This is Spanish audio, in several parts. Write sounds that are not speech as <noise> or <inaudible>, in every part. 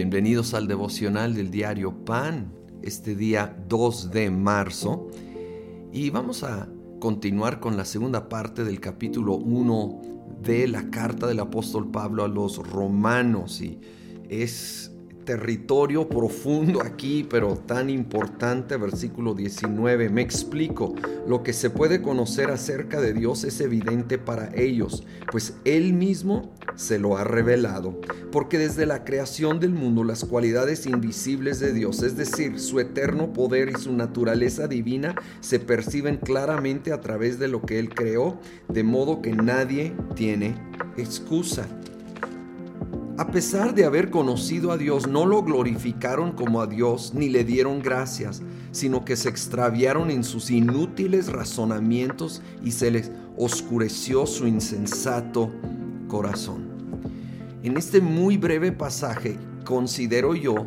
Bienvenidos al devocional del diario Pan, este día 2 de marzo. Y vamos a continuar con la segunda parte del capítulo 1 de la carta del apóstol Pablo a los romanos. Y es territorio profundo aquí, pero tan importante, versículo 19. Me explico, lo que se puede conocer acerca de Dios es evidente para ellos, pues Él mismo se lo ha revelado, porque desde la creación del mundo las cualidades invisibles de Dios, es decir, su eterno poder y su naturaleza divina, se perciben claramente a través de lo que Él creó, de modo que nadie tiene excusa. A pesar de haber conocido a Dios, no lo glorificaron como a Dios ni le dieron gracias, sino que se extraviaron en sus inútiles razonamientos y se les oscureció su insensato corazón. En este muy breve pasaje, considero yo,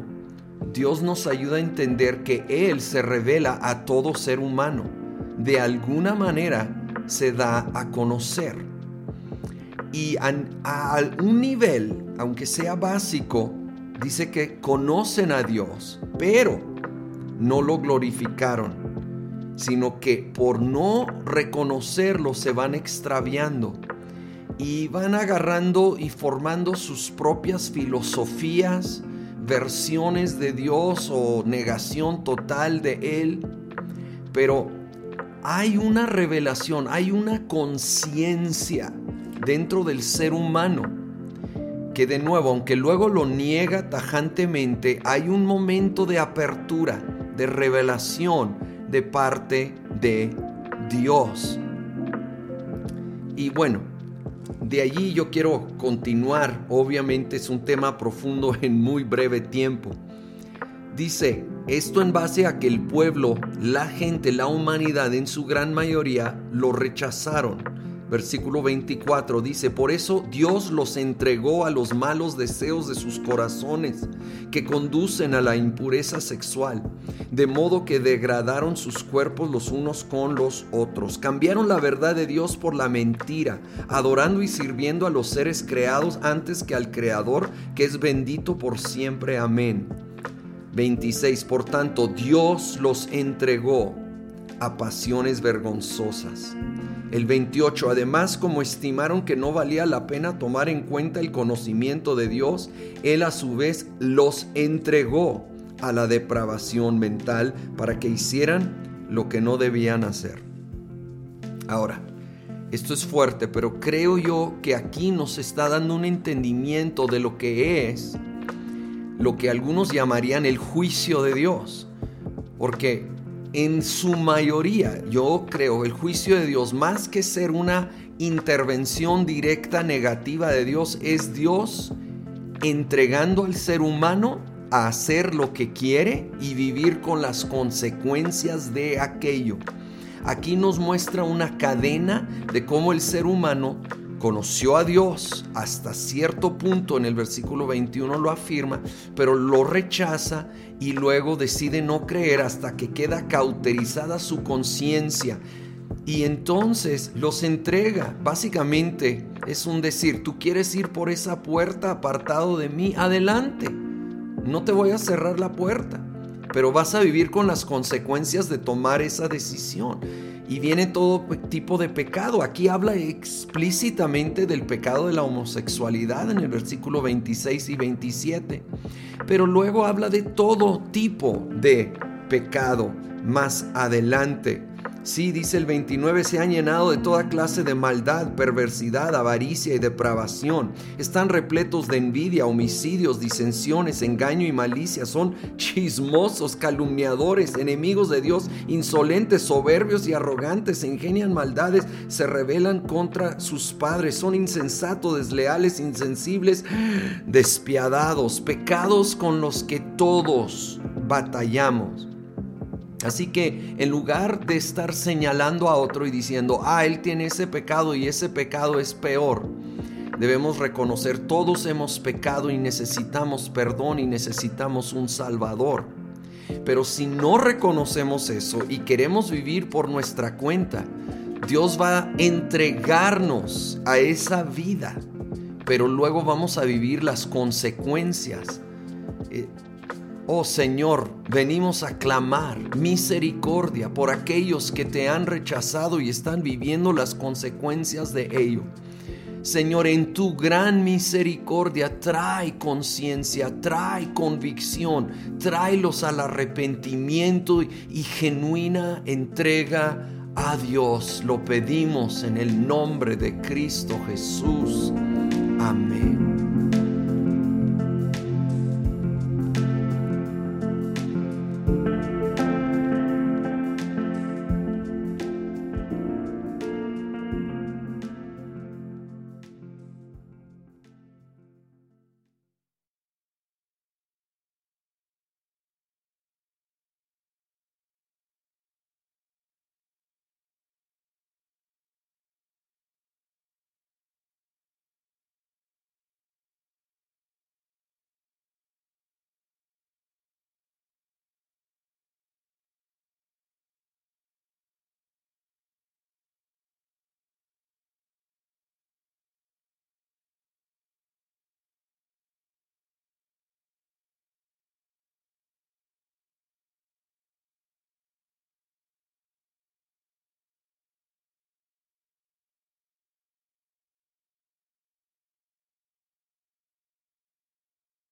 Dios nos ayuda a entender que Él se revela a todo ser humano. De alguna manera se da a conocer y a, un nivel, aunque sea básico, dice que conocen a Dios, pero no lo glorificaron, sino que por no reconocerlo se van extraviando y van agarrando y formando sus propias filosofías, versiones de Dios o negación total de Él. Pero hay una revelación, hay una conciencia dentro del ser humano, que de nuevo, aunque luego lo niega tajantemente, hay un momento de apertura, de revelación de parte de Dios. Y bueno, de allí yo quiero continuar, obviamente es un tema profundo <laughs> en muy breve tiempo. Dice, esto en base a que el pueblo, la gente, la humanidad en su gran mayoría lo rechazaron versículo 24 dice, por eso Dios los entregó a los malos deseos de sus corazones que conducen a la impureza sexual, de modo que degradaron sus cuerpos los unos con los otros, cambiaron la verdad de Dios por la mentira, adorando y sirviendo a los seres creados antes que al Creador, que es bendito por siempre. Amén. 26. Por tanto, Dios los entregó a pasiones vergonzosas el 28, además como estimaron que no valía la pena tomar en cuenta el conocimiento de Dios, Él a su vez los entregó a la depravación mental para que hicieran lo que no debían hacer. Ahora, esto es fuerte, pero creo yo que aquí nos está dando un entendimiento de lo que es lo que algunos llamarían el juicio de Dios. Porque en su mayoría, yo creo, el juicio de Dios, más que ser una intervención directa negativa de Dios, es Dios entregando al ser humano a hacer lo que quiere y vivir con las consecuencias de aquello. Aquí nos muestra una cadena de cómo el ser humano conoció a Dios hasta cierto punto, en el versículo 21 lo afirma, pero lo rechaza y luego decide no creer hasta que queda cauterizada su conciencia. Y entonces los entrega. Básicamente es un decir, tú quieres ir por esa puerta apartado de mí, adelante. No te voy a cerrar la puerta, pero vas a vivir con las consecuencias de tomar esa decisión y viene todo tipo de pecado. Aquí habla explícitamente del pecado de la homosexualidad en el versículo 26 y 27, pero luego habla de todo tipo de pecado más adelante. Sí, dice el 29, se han llenado de toda clase de maldad, perversidad, avaricia y depravación. Están repletos de envidia, homicidios, disensiones, engaño y malicia. Son chismosos, calumniadores, enemigos de Dios, insolentes, soberbios y arrogantes. Ingenian maldades, se rebelan contra sus padres. Son insensatos, desleales, insensibles, despiadados. Pecados con los que todos batallamos. Así que en lugar de estar señalando a otro y diciendo, ah, él tiene ese pecado y ese pecado es peor, debemos reconocer todos hemos pecado y necesitamos perdón y necesitamos un Salvador. Pero si no reconocemos eso y queremos vivir por nuestra cuenta, Dios va a entregarnos a esa vida, pero luego vamos a vivir las consecuencias Eh, oh Señor, venimos a clamar misericordia por aquellos que te han rechazado y están viviendo las consecuencias de ello. Señor, en tu gran misericordia trae conciencia, trae convicción, tráelos al arrepentimiento y genuina entrega a Dios. Lo pedimos en el nombre de Cristo Jesús. Amén.